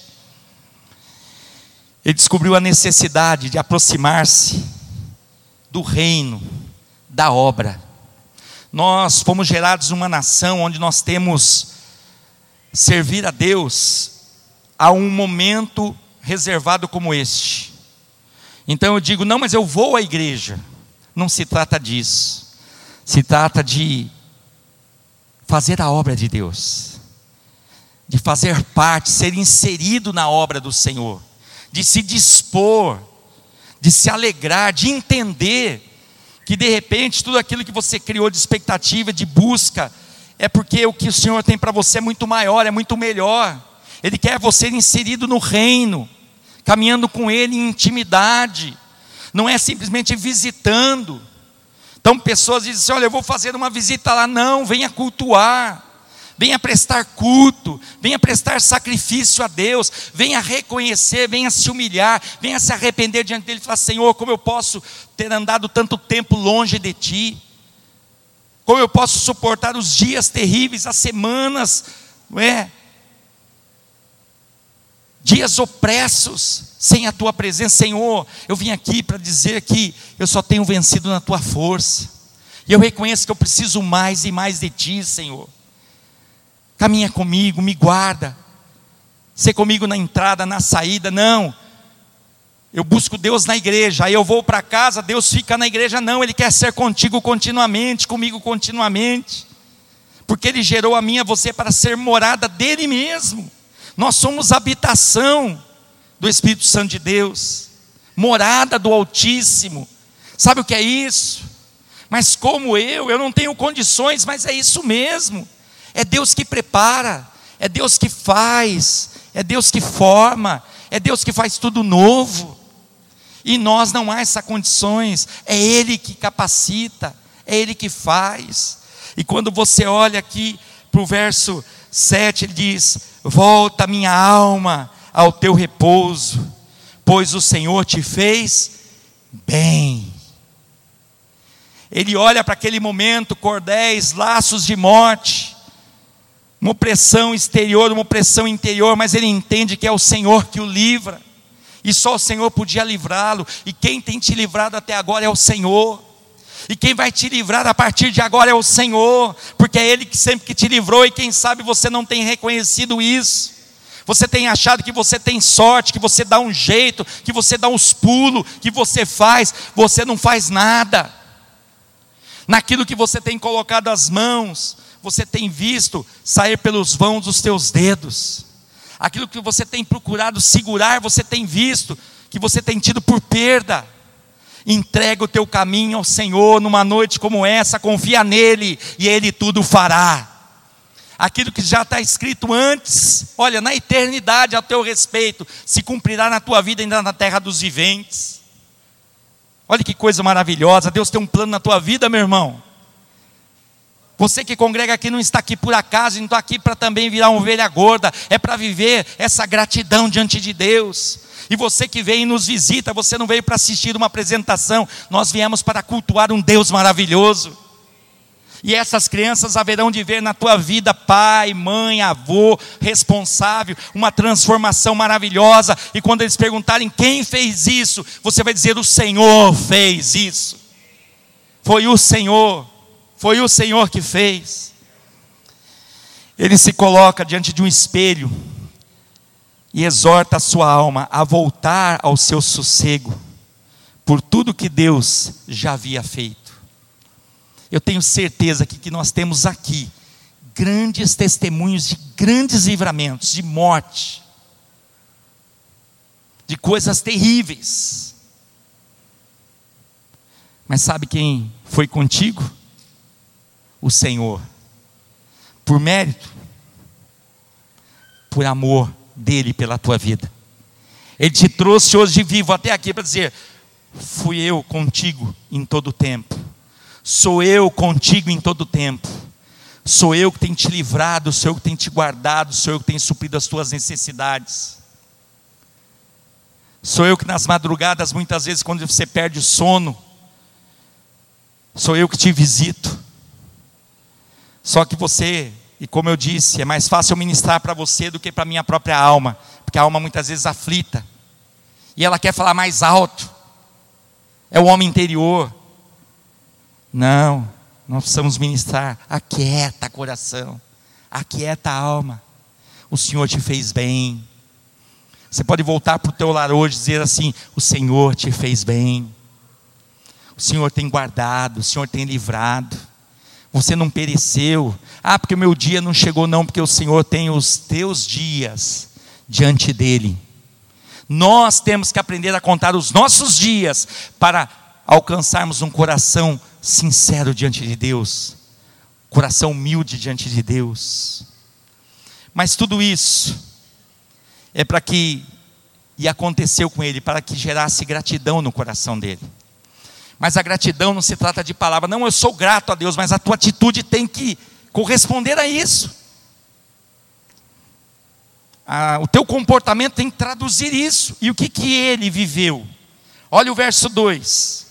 Ele descobriu a necessidade de aproximar-se do reino, da obra. Nós fomos gerados numa nação onde nós temos servir a Deus a um momento reservado como este. Então eu digo, não, mas eu vou à igreja. Não se trata disso. Se trata de fazer a obra de Deus, de fazer parte, ser inserido na obra do Senhor, de se dispor, de se alegrar, de entender que de repente tudo aquilo que você criou de expectativa, de busca, é porque o que o Senhor tem para você é muito maior, é muito melhor. Ele quer você inserido no reino, caminhando com Ele em intimidade, não é simplesmente visitando. Então pessoas dizem assim: olha, eu vou fazer uma visita lá, não, venha cultuar venha prestar culto, venha prestar sacrifício a Deus, venha reconhecer, venha se humilhar, venha se arrepender diante dele e falar: Senhor, como eu posso ter andado tanto tempo longe de ti? Como eu posso suportar os dias terríveis, as semanas, não é? Dias opressos, sem a tua presença, Senhor. Eu vim aqui para dizer que eu só tenho vencido na tua força, e eu reconheço que eu preciso mais e mais de ti, Senhor caminha comigo, me guarda, ser comigo na entrada, na saída, não. Eu busco Deus na igreja, aí eu vou para casa, Deus fica na igreja, não, Ele quer ser contigo continuamente, comigo continuamente, porque Ele gerou a mim e a você para ser morada dEle mesmo. Nós somos habitação do Espírito Santo de Deus, morada do Altíssimo. Sabe o que é isso? Mas como eu, eu não tenho condições, mas é isso mesmo. É Deus que prepara, é Deus que faz, é Deus que forma, é Deus que faz tudo novo. E nós não há essas condições, é Ele que capacita, é Ele que faz. E quando você olha aqui para o verso 7, ele diz: Volta minha alma ao teu repouso, pois o Senhor te fez bem. Ele olha para aquele momento, cordéis, laços de morte, uma opressão exterior, uma opressão interior, mas ele entende que é o Senhor que o livra, e só o Senhor podia livrá-lo, e quem tem te livrado até agora é o Senhor, e quem vai te livrar a partir de agora é o Senhor, porque é Ele que sempre que te livrou, e quem sabe você não tem reconhecido isso, você tem achado que você tem sorte, que você dá um jeito, que você dá uns pulos, que você faz, você não faz nada, naquilo que você tem colocado as mãos, você tem visto sair pelos vãos dos teus dedos. Aquilo que você tem procurado segurar, você tem visto que você tem tido por perda. Entrega o teu caminho ao Senhor numa noite como essa, confia nele e ele tudo fará. Aquilo que já está escrito antes, olha, na eternidade a teu respeito, se cumprirá na tua vida ainda na terra dos viventes. Olha que coisa maravilhosa, Deus tem um plano na tua vida, meu irmão. Você que congrega aqui não está aqui por acaso, não está aqui para também virar uma ovelha gorda, é para viver essa gratidão diante de Deus. E você que vem e nos visita, você não veio para assistir uma apresentação, nós viemos para cultuar um Deus maravilhoso. E essas crianças haverão de ver na tua vida pai, mãe, avô, responsável, uma transformação maravilhosa. E quando eles perguntarem quem fez isso, você vai dizer: O Senhor fez isso. Foi o Senhor. Foi o Senhor que fez. Ele se coloca diante de um espelho e exorta a sua alma a voltar ao seu sossego por tudo que Deus já havia feito. Eu tenho certeza que, que nós temos aqui grandes testemunhos de grandes livramentos, de morte, de coisas terríveis. Mas sabe quem foi contigo? O Senhor. Por mérito, por amor dele pela tua vida. Ele te trouxe hoje vivo até aqui para dizer: fui eu contigo em todo o tempo. Sou eu contigo em todo o tempo. Sou eu que tenho te livrado, sou eu que tenho te guardado, sou eu que tenho suprido as tuas necessidades. Sou eu que nas madrugadas, muitas vezes, quando você perde o sono, sou eu que te visito. Só que você, e como eu disse, é mais fácil ministrar para você do que para minha própria alma, porque a alma muitas vezes aflita, e ela quer falar mais alto, é o homem interior. Não, nós precisamos ministrar, aquieta coração, aquieta alma, o Senhor te fez bem. Você pode voltar para o teu lar hoje e dizer assim: o Senhor te fez bem, o Senhor tem guardado, o Senhor tem livrado você não pereceu. Ah, porque o meu dia não chegou, não, porque o Senhor tem os teus dias diante dele. Nós temos que aprender a contar os nossos dias para alcançarmos um coração sincero diante de Deus, coração humilde diante de Deus. Mas tudo isso é para que, e aconteceu com ele, para que gerasse gratidão no coração dele. Mas a gratidão não se trata de palavra, não, eu sou grato a Deus, mas a tua atitude tem que corresponder a isso. Ah, o teu comportamento tem que traduzir isso. E o que, que ele viveu? Olha o verso 2.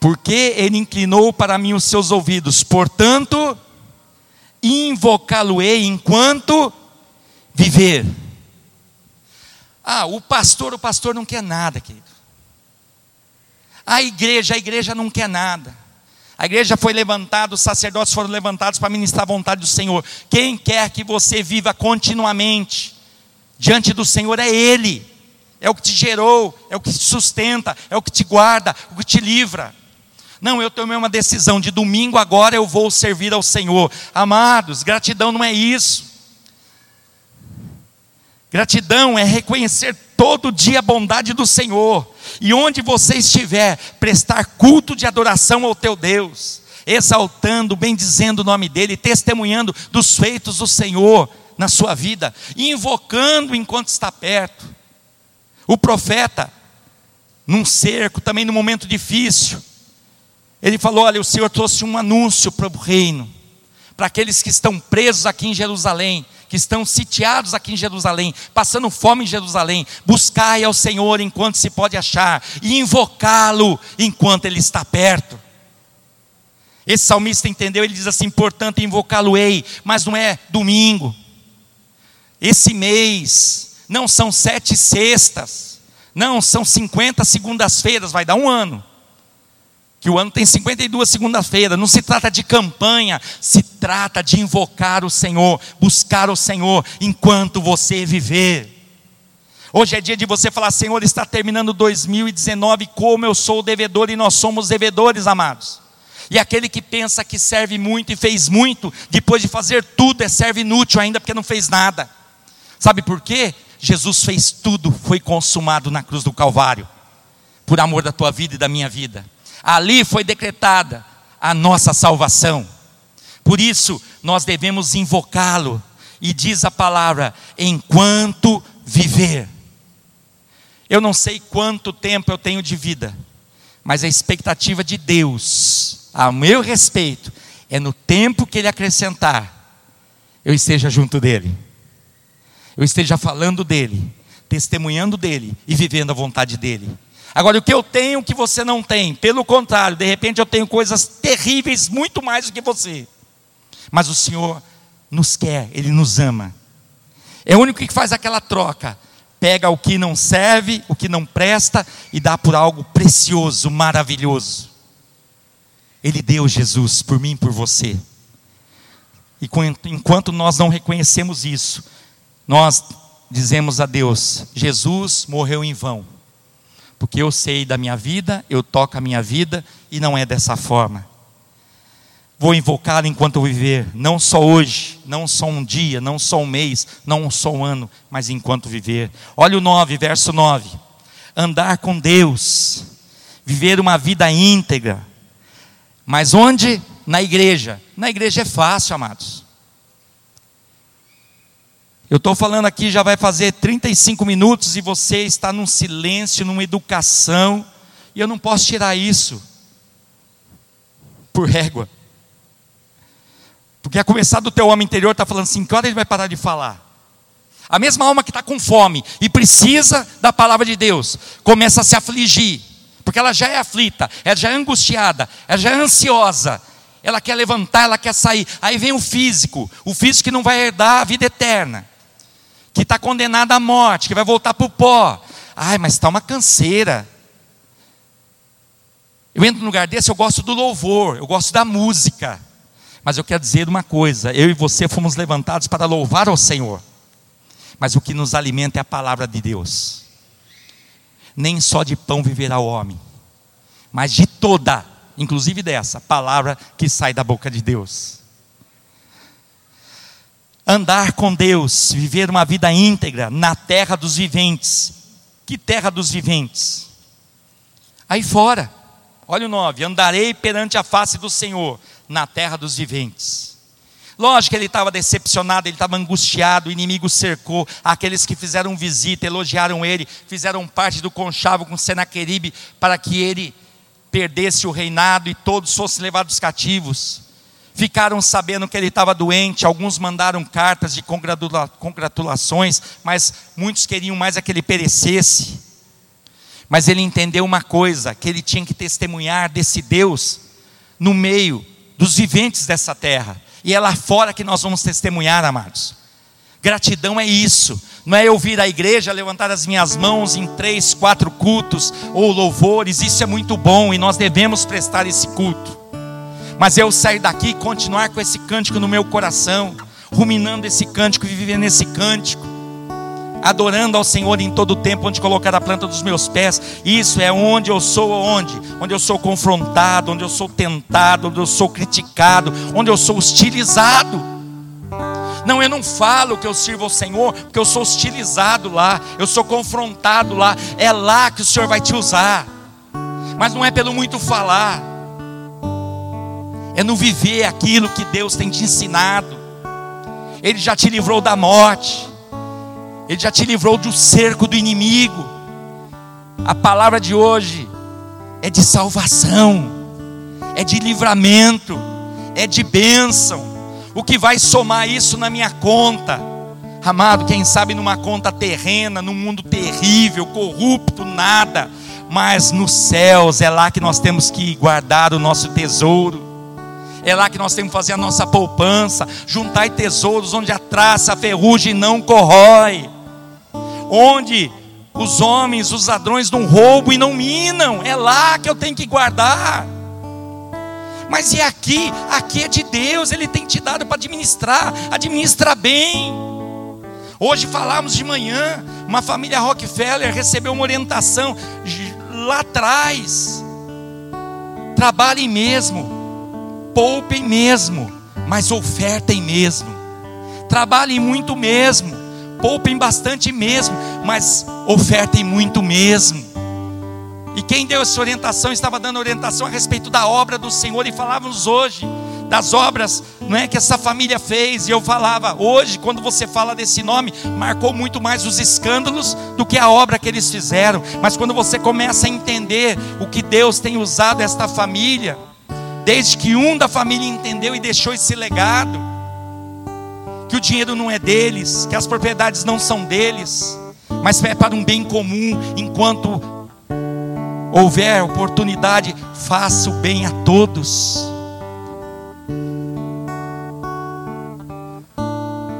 Porque ele inclinou para mim os seus ouvidos, portanto, invocá-lo-ei enquanto viver. Ah, o pastor, o pastor não quer nada, querido. A igreja, a igreja não quer nada. A igreja foi levantada, os sacerdotes foram levantados para ministrar a vontade do Senhor. Quem quer que você viva continuamente diante do Senhor é Ele. É o que te gerou, é o que te sustenta, é o que te guarda, o que te livra. Não, eu tomei uma decisão de domingo agora eu vou servir ao Senhor. Amados, gratidão não é isso. Gratidão é reconhecer todo dia a bondade do Senhor. E onde você estiver, prestar culto de adoração ao teu Deus, exaltando, bendizendo o nome dEle, testemunhando dos feitos do Senhor na sua vida, invocando enquanto está perto. O profeta, num cerco, também num momento difícil, ele falou: Olha, o Senhor trouxe um anúncio para o reino, para aqueles que estão presos aqui em Jerusalém, que estão sitiados aqui em Jerusalém, passando fome em Jerusalém. Buscai ao Senhor enquanto se pode achar, e invocá-lo enquanto ele está perto. Esse salmista entendeu, ele diz assim: portanto, invocá-lo-ei, mas não é domingo. Esse mês não são sete sextas, não são cinquenta segundas-feiras, vai dar um ano que o ano tem 52 segunda-feira, não se trata de campanha, se trata de invocar o Senhor, buscar o Senhor enquanto você viver. Hoje é dia de você falar: Senhor, está terminando 2019, como eu sou devedor e nós somos devedores, amados. E aquele que pensa que serve muito e fez muito, depois de fazer tudo, é serve inútil ainda porque não fez nada. Sabe por quê? Jesus fez tudo, foi consumado na cruz do Calvário, por amor da tua vida e da minha vida. Ali foi decretada a nossa salvação. Por isso, nós devemos invocá-lo. E diz a palavra: enquanto viver. Eu não sei quanto tempo eu tenho de vida, mas a expectativa de Deus, a meu respeito, é no tempo que Ele acrescentar, eu esteja junto dEle, eu esteja falando dEle, testemunhando dEle e vivendo a vontade dEle. Agora, o que eu tenho que você não tem, pelo contrário, de repente eu tenho coisas terríveis, muito mais do que você. Mas o Senhor nos quer, Ele nos ama. É o único que faz aquela troca. Pega o que não serve, o que não presta e dá por algo precioso, maravilhoso. Ele deu Jesus por mim e por você. E enquanto nós não reconhecemos isso, nós dizemos a Deus: Jesus morreu em vão porque eu sei da minha vida, eu toco a minha vida e não é dessa forma. Vou invocá-lo enquanto eu viver, não só hoje, não só um dia, não só um mês, não só um ano, mas enquanto viver. Olha o 9, verso 9. Andar com Deus, viver uma vida íntegra. Mas onde? Na igreja. Na igreja é fácil, amados. Eu estou falando aqui, já vai fazer 35 minutos e você está num silêncio, numa educação, e eu não posso tirar isso por régua. Porque a começar do teu homem interior está falando assim: que hora ele vai parar de falar? A mesma alma que está com fome e precisa da palavra de Deus, começa a se afligir, porque ela já é aflita, ela já é angustiada, ela já é ansiosa, ela quer levantar, ela quer sair. Aí vem o físico, o físico que não vai herdar a vida eterna que está condenado à morte, que vai voltar para o pó. Ai, mas está uma canseira. Eu entro num lugar desse, eu gosto do louvor, eu gosto da música. Mas eu quero dizer uma coisa: eu e você fomos levantados para louvar ao Senhor. Mas o que nos alimenta é a palavra de Deus. Nem só de pão viverá o homem, mas de toda, inclusive dessa palavra que sai da boca de Deus. Andar com Deus, viver uma vida íntegra na terra dos viventes. Que terra dos viventes? Aí fora. Olha o 9: Andarei perante a face do Senhor na terra dos viventes. Lógico que ele estava decepcionado, ele estava angustiado, o inimigo cercou, aqueles que fizeram visita, elogiaram ele, fizeram parte do conchavo com Senaqueribe para que ele perdesse o reinado e todos fossem levados cativos. Ficaram sabendo que ele estava doente, alguns mandaram cartas de congratula congratulações, mas muitos queriam mais é que ele perecesse. Mas ele entendeu uma coisa: que ele tinha que testemunhar desse Deus no meio dos viventes dessa terra. E é lá fora que nós vamos testemunhar, amados. Gratidão é isso, não é eu vir à igreja, levantar as minhas mãos em três, quatro cultos ou louvores, isso é muito bom e nós devemos prestar esse culto. Mas eu sair daqui e continuar com esse cântico no meu coração, ruminando esse cântico e vivendo esse cântico, adorando ao Senhor em todo o tempo, onde colocar a planta dos meus pés. Isso é onde eu sou, onde? Onde eu sou confrontado, onde eu sou tentado, onde eu sou criticado, onde eu sou hostilizado. Não, eu não falo que eu sirvo ao Senhor, porque eu sou hostilizado lá, eu sou confrontado lá. É lá que o Senhor vai te usar. Mas não é pelo muito falar, é no viver aquilo que Deus tem te ensinado. Ele já te livrou da morte, Ele já te livrou do cerco do inimigo. A palavra de hoje é de salvação, é de livramento, é de bênção o que vai somar isso na minha conta. Amado, quem sabe numa conta terrena, num mundo terrível, corrupto, nada, mas nos céus é lá que nós temos que guardar o nosso tesouro. É lá que nós temos que fazer a nossa poupança, juntar tesouros onde a traça, a ferrugem não corrói. Onde os homens, os ladrões não roubam e não minam. É lá que eu tenho que guardar. Mas e aqui? Aqui é de Deus, Ele tem te dado para administrar, administra bem. Hoje falamos de manhã, uma família Rockefeller recebeu uma orientação lá atrás. Trabalhem mesmo, poupem mesmo, mas ofertem mesmo. Trabalhem muito mesmo, poupem bastante mesmo, mas ofertem muito mesmo. E quem deu essa orientação estava dando orientação a respeito da obra do Senhor e falávamos hoje das obras, não é que essa família fez, e eu falava, hoje, quando você fala desse nome, marcou muito mais os escândalos do que a obra que eles fizeram. Mas quando você começa a entender o que Deus tem usado esta família, desde que um da família entendeu e deixou esse legado, que o dinheiro não é deles, que as propriedades não são deles, mas é para um bem comum, enquanto houver oportunidade, faça o bem a todos.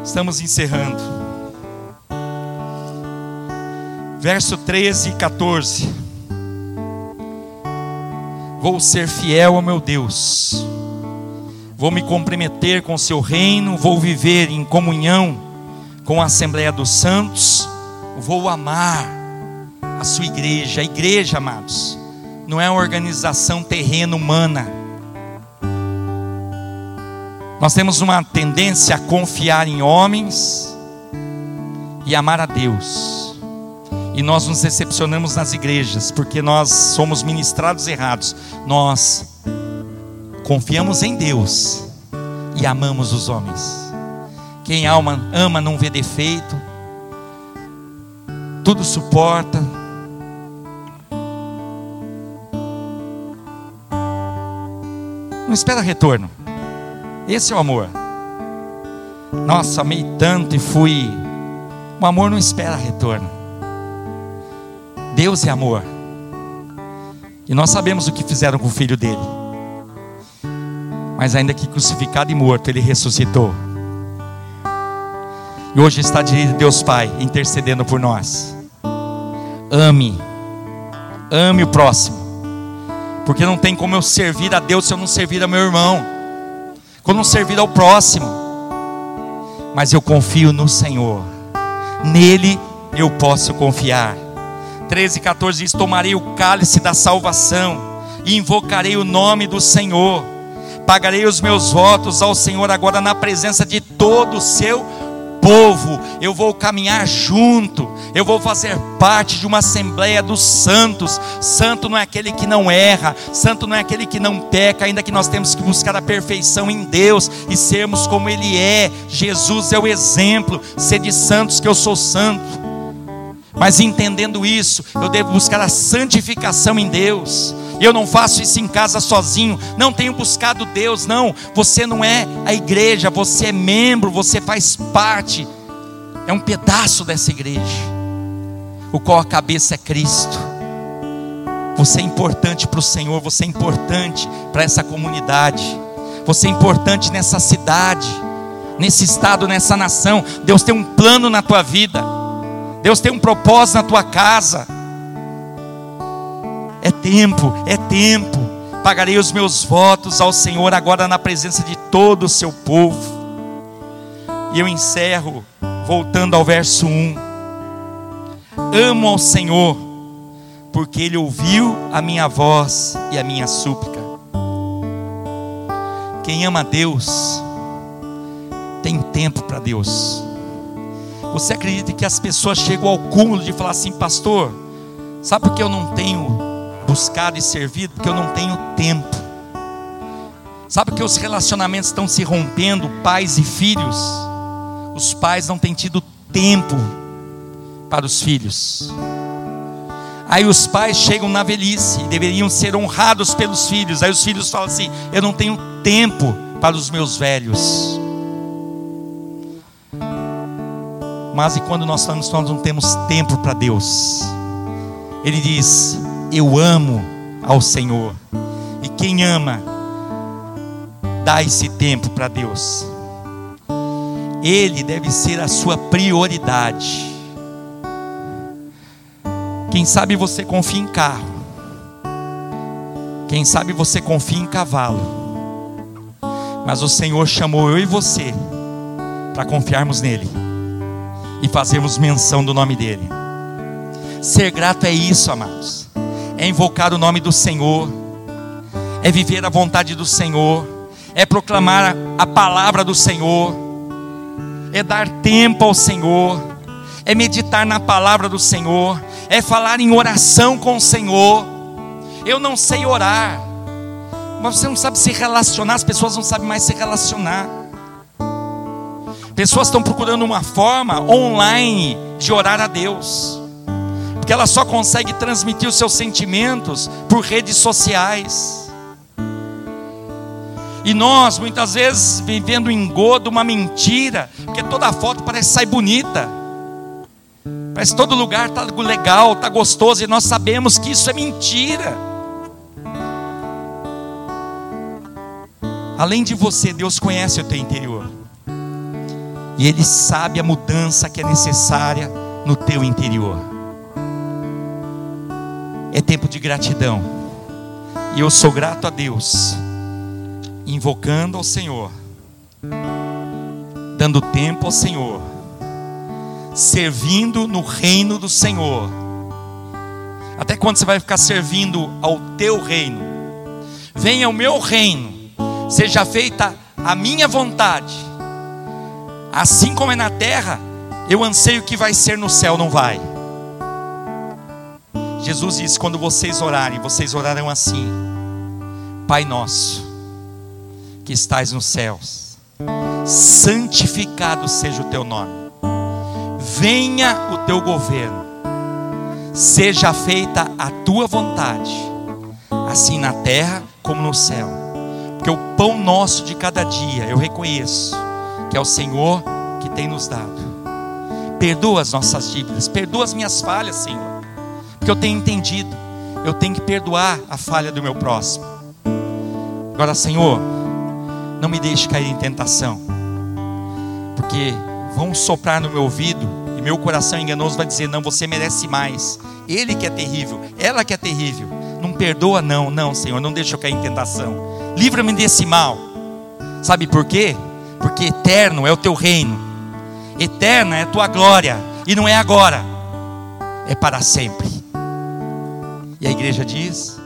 Estamos encerrando. Verso 13 e 14. Vou ser fiel ao meu Deus, vou me comprometer com o seu reino, vou viver em comunhão com a Assembleia dos Santos, vou amar a sua igreja. A igreja, amados, não é uma organização terrena humana. Nós temos uma tendência a confiar em homens e amar a Deus. E nós nos decepcionamos nas igrejas, porque nós somos ministrados errados. Nós confiamos em Deus e amamos os homens. Quem ama, ama não vê defeito, tudo suporta, Não espera retorno. Esse é o amor. Nossa, amei tanto e fui. O amor não espera retorno. Deus é amor. E nós sabemos o que fizeram com o filho dele. Mas ainda que crucificado e morto, ele ressuscitou. E hoje está de Deus Pai, intercedendo por nós. Ame. Ame o próximo. Porque não tem como eu servir a Deus se eu não servir ao meu irmão. Quando não servir ao próximo. Mas eu confio no Senhor. Nele eu posso confiar. 13 e 14 diz: Tomarei o cálice da salvação e invocarei o nome do Senhor Pagarei os meus votos ao Senhor agora na presença de todo o seu povo, eu vou caminhar junto, eu vou fazer parte de uma assembleia dos santos. Santo não é aquele que não erra, santo não é aquele que não peca, ainda que nós temos que buscar a perfeição em Deus e sermos como Ele é. Jesus é o exemplo, sede santos que eu sou santo. Mas entendendo isso, eu devo buscar a santificação em Deus. Eu não faço isso em casa sozinho, não tenho buscado Deus, não. Você não é a igreja, você é membro, você faz parte, é um pedaço dessa igreja, o qual a cabeça é Cristo. Você é importante para o Senhor, você é importante para essa comunidade, você é importante nessa cidade, nesse estado, nessa nação. Deus tem um plano na tua vida, Deus tem um propósito na tua casa. É tempo, é tempo. Pagarei os meus votos ao Senhor agora na presença de todo o seu povo. E eu encerro voltando ao verso 1. Amo ao Senhor, porque Ele ouviu a minha voz e a minha súplica. Quem ama a Deus, tem tempo para Deus. Você acredita que as pessoas chegam ao cúmulo de falar assim, pastor, sabe por que eu não tenho buscado e servido porque eu não tenho tempo. Sabe que os relacionamentos estão se rompendo, pais e filhos? Os pais não têm tido tempo para os filhos. Aí os pais chegam na velhice e deveriam ser honrados pelos filhos. Aí os filhos falam assim: Eu não tenho tempo para os meus velhos. Mas e quando nós falamos que nós não temos tempo para Deus? Ele diz: eu amo ao Senhor. E quem ama, dá esse tempo para Deus. Ele deve ser a sua prioridade. Quem sabe você confia em carro. Quem sabe você confia em cavalo. Mas o Senhor chamou eu e você para confiarmos nele e fazermos menção do nome dele. Ser grato é isso, amados é invocar o nome do Senhor, é viver a vontade do Senhor, é proclamar a palavra do Senhor, é dar tempo ao Senhor, é meditar na palavra do Senhor, é falar em oração com o Senhor. Eu não sei orar, mas você não sabe se relacionar, as pessoas não sabem mais se relacionar. Pessoas estão procurando uma forma online de orar a Deus porque ela só consegue transmitir os seus sentimentos por redes sociais. E nós, muitas vezes, vivendo engodo, uma mentira, porque toda foto parece sair bonita. Parece que todo lugar está legal, está gostoso, e nós sabemos que isso é mentira. Além de você, Deus conhece o teu interior. E Ele sabe a mudança que é necessária no teu interior é tempo de gratidão. E eu sou grato a Deus, invocando ao Senhor, dando tempo ao Senhor, servindo no reino do Senhor. Até quando você vai ficar servindo ao teu reino? Venha o meu reino, seja feita a minha vontade, assim como é na terra, eu anseio que vai ser no céu, não vai. Jesus disse: quando vocês orarem, vocês orarão assim: Pai nosso, que estás nos céus, santificado seja o teu nome, venha o teu governo, seja feita a tua vontade, assim na terra como no céu, porque o pão nosso de cada dia, eu reconheço que é o Senhor que tem nos dado. Perdoa as nossas dívidas, perdoa as minhas falhas, Senhor porque eu tenho entendido, eu tenho que perdoar a falha do meu próximo. Agora, Senhor, não me deixe cair em tentação, porque vão soprar no meu ouvido e meu coração enganoso vai dizer: não, você merece mais. Ele que é terrível, ela que é terrível. Não perdoa, não, não, Senhor, não deixe eu cair em tentação. Livra-me desse mal. Sabe por quê? Porque eterno é o teu reino, eterna é a tua glória, e não é agora, é para sempre. E a igreja diz: